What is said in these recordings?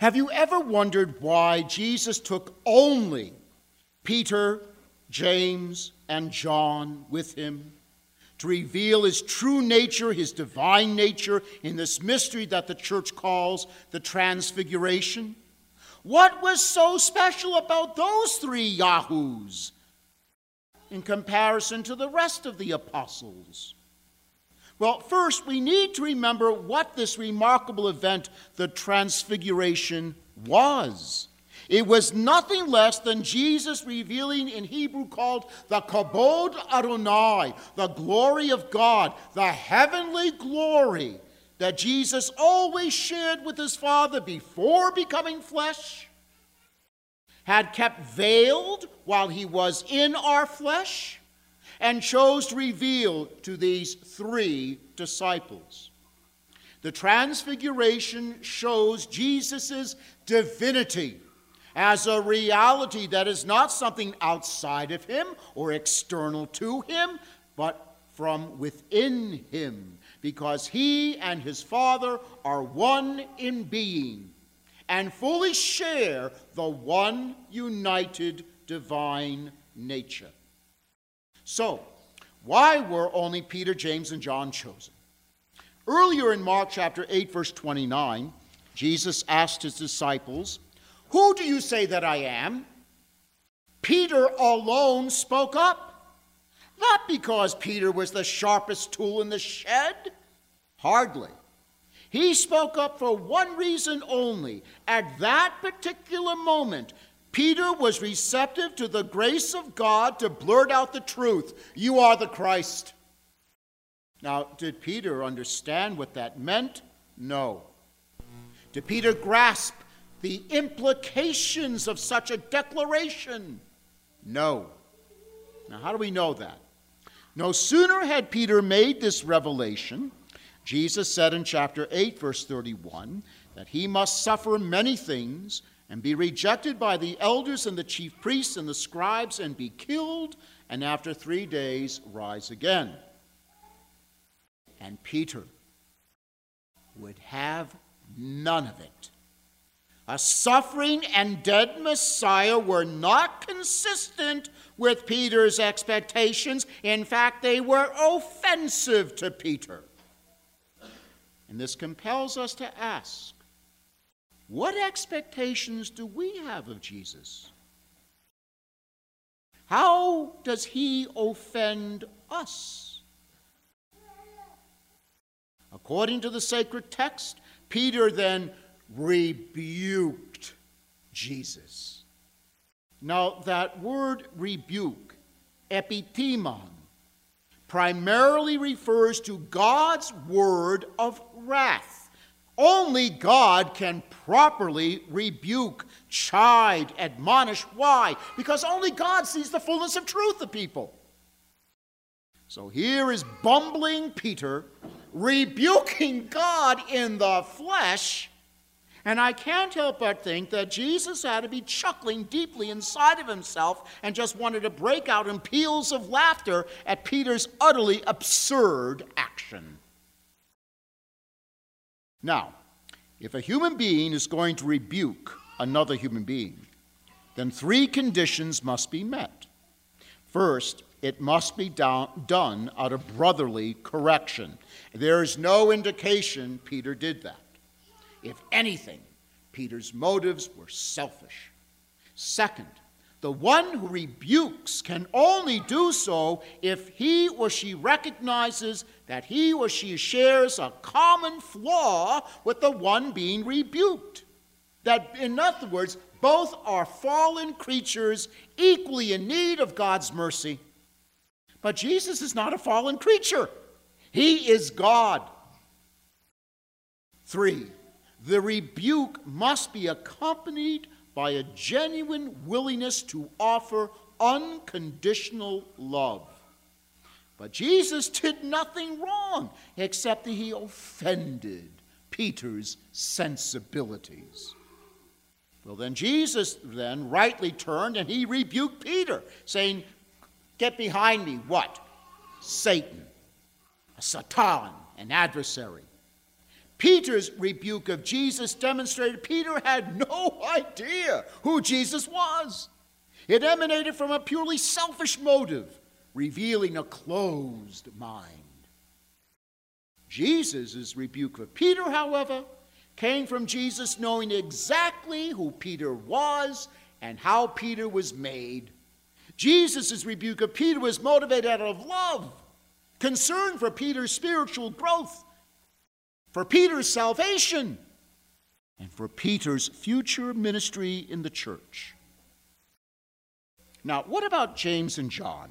Have you ever wondered why Jesus took only Peter, James, and John with him to reveal his true nature, his divine nature, in this mystery that the church calls the Transfiguration? What was so special about those three Yahoos in comparison to the rest of the apostles? Well, first, we need to remember what this remarkable event, the Transfiguration, was. It was nothing less than Jesus revealing in Hebrew called the Kabod Adonai, the glory of God, the heavenly glory that Jesus always shared with his Father before becoming flesh, had kept veiled while he was in our flesh and chose to reveal to these three disciples. The Transfiguration shows Jesus' divinity as a reality that is not something outside of him or external to him, but from within him, because he and his Father are one in being and fully share the one united divine nature. So, why were only Peter, James, and John chosen? Earlier in Mark chapter 8, verse 29, Jesus asked his disciples, Who do you say that I am? Peter alone spoke up. Not because Peter was the sharpest tool in the shed. Hardly. He spoke up for one reason only. At that particular moment, Peter was receptive to the grace of God to blurt out the truth You are the Christ. Now, did Peter understand what that meant? No. Did Peter grasp the implications of such a declaration? No. Now, how do we know that? No sooner had Peter made this revelation, Jesus said in chapter 8, verse 31, that he must suffer many things and be rejected by the elders and the chief priests and the scribes and be killed, and after three days rise again. And Peter would have none of it. A suffering and dead Messiah were not consistent with Peter's expectations. In fact, they were offensive to Peter. And this compels us to ask what expectations do we have of Jesus? How does he offend us? According to the sacred text, Peter then rebuked Jesus. Now, that word rebuke, epitimon, primarily refers to God's word of wrath. Only God can properly rebuke, chide, admonish. Why? Because only God sees the fullness of truth of people. So here is bumbling Peter rebuking God in the flesh. And I can't help but think that Jesus had to be chuckling deeply inside of himself and just wanted to break out in peals of laughter at Peter's utterly absurd action. Now, if a human being is going to rebuke another human being, then three conditions must be met. First, it must be done out of brotherly correction. There is no indication Peter did that. If anything, Peter's motives were selfish. Second, the one who rebukes can only do so if he or she recognizes that he or she shares a common flaw with the one being rebuked. That, in other words, both are fallen creatures equally in need of God's mercy. But Jesus is not a fallen creature, He is God. Three, the rebuke must be accompanied by a genuine willingness to offer unconditional love. But Jesus did nothing wrong except that he offended Peter's sensibilities. Well, then Jesus then rightly turned and he rebuked Peter, saying, Get behind me, what? Satan, a Satan, an adversary. Peter's rebuke of Jesus demonstrated Peter had no idea who Jesus was. It emanated from a purely selfish motive, revealing a closed mind. Jesus' rebuke of Peter, however, came from Jesus knowing exactly who Peter was and how Peter was made. Jesus' rebuke of Peter was motivated out of love, concern for Peter's spiritual growth, for Peter's salvation, and for Peter's future ministry in the church. Now, what about James and John?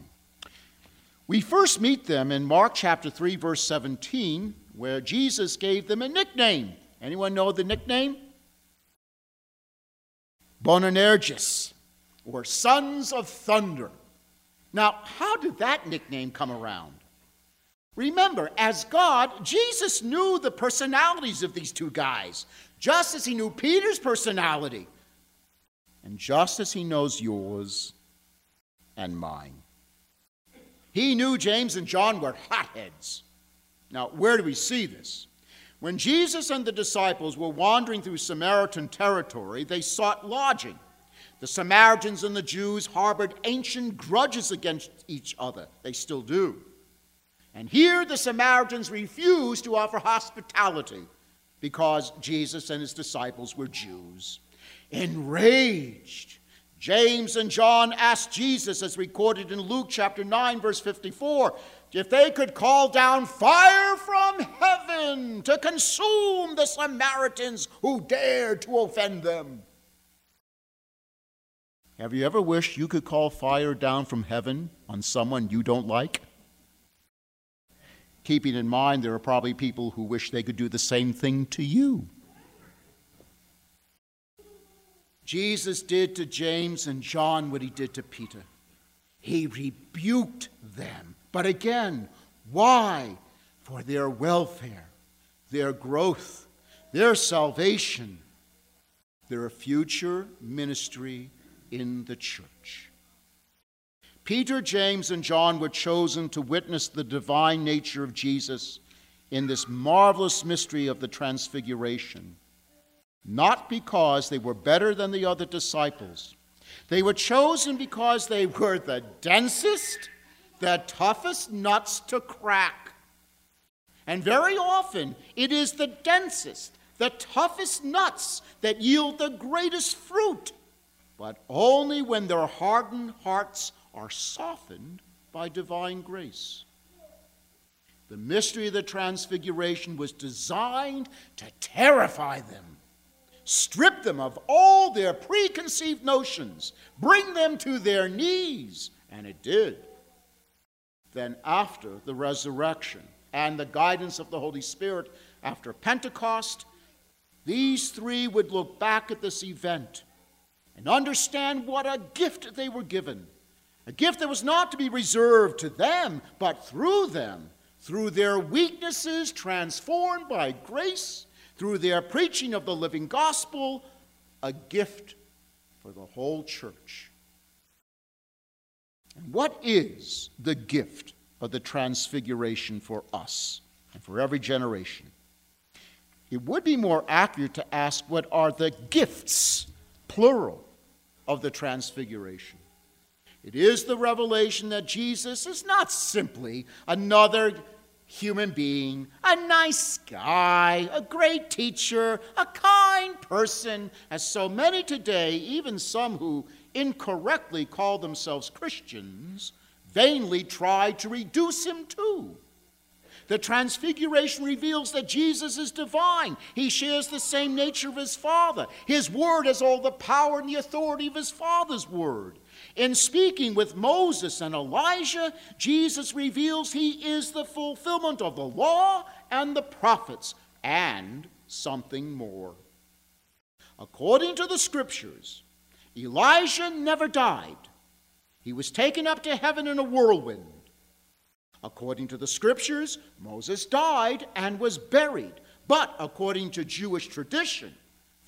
We first meet them in Mark chapter 3 verse 17 where Jesus gave them a nickname. Anyone know the nickname? Boanerges or sons of thunder. Now, how did that nickname come around? Remember, as God, Jesus knew the personalities of these two guys, just as he knew Peter's personality, and just as he knows yours and mine. He knew James and John were hotheads. Now, where do we see this? When Jesus and the disciples were wandering through Samaritan territory, they sought lodging. The Samaritans and the Jews harbored ancient grudges against each other. They still do. And here the Samaritans refused to offer hospitality because Jesus and his disciples were Jews. Enraged, James and John asked Jesus, as recorded in Luke chapter 9, verse 54, if they could call down fire from heaven to consume the Samaritans who dared to offend them. Have you ever wished you could call fire down from heaven on someone you don't like? Keeping in mind, there are probably people who wish they could do the same thing to you. Jesus did to James and John what he did to Peter. He rebuked them. But again, why? For their welfare, their growth, their salvation, their future ministry in the church. Peter, James, and John were chosen to witness the divine nature of Jesus in this marvelous mystery of the Transfiguration not because they were better than the other disciples. They were chosen because they were the densest, the toughest nuts to crack. And very often, it is the densest, the toughest nuts that yield the greatest fruit, but only when their hardened hearts are softened by divine grace. The mystery of the Transfiguration was designed to terrify them strip them of all their preconceived notions, bring them to their knees. And it did. Then, after the resurrection and the guidance of the Holy Spirit after Pentecost, these three would look back at this event and understand what a gift they were given. A gift that was not to be reserved to them, but through them, through their weaknesses transformed by grace through their preaching of the living gospel, a gift for the whole church. And what is the gift of the transfiguration for us and for every generation? It would be more accurate to ask what are the gifts, plural, of the transfiguration. It is the revelation that Jesus is not simply another human being, a nice guy, a great teacher, a kind person, as so many today, even some who incorrectly call themselves Christians, vainly try to reduce him to. The Transfiguration reveals that Jesus is divine. He shares the same nature of his Father. His Word has all the power and the authority of his Father's Word. In speaking with Moses and Elijah, Jesus reveals he is the fulfillment of the law and the prophets and something more. According to the scriptures, Elijah never died. He was taken up to heaven in a whirlwind. According to the scriptures, Moses died and was buried. But according to Jewish tradition,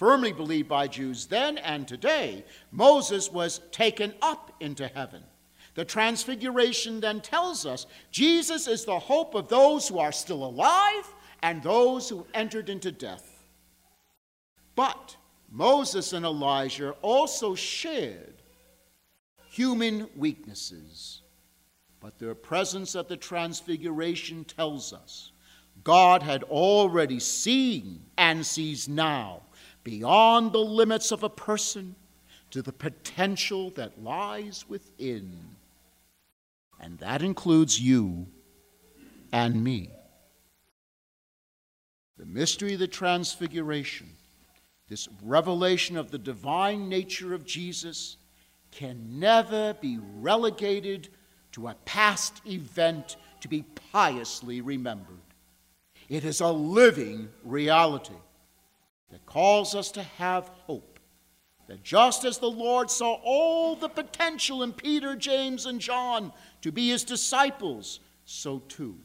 firmly believed by Jews then and today, Moses was taken up into heaven. The Transfiguration then tells us Jesus is the hope of those who are still alive and those who entered into death. But Moses and Elijah also shared human weaknesses. But their presence at the Transfiguration tells us God had already seen and sees now beyond the limits of a person to the potential that lies within. And that includes you and me. The mystery of the Transfiguration, this revelation of the divine nature of Jesus, can never be relegated to a past event to be piously remembered. It is a living reality that calls us to have hope. That just as the Lord saw all the potential in Peter, James, and John to be his disciples, so too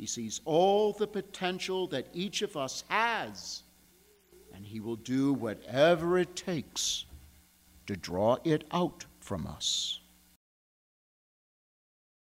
he sees all the potential that each of us has, and he will do whatever it takes to draw it out from us.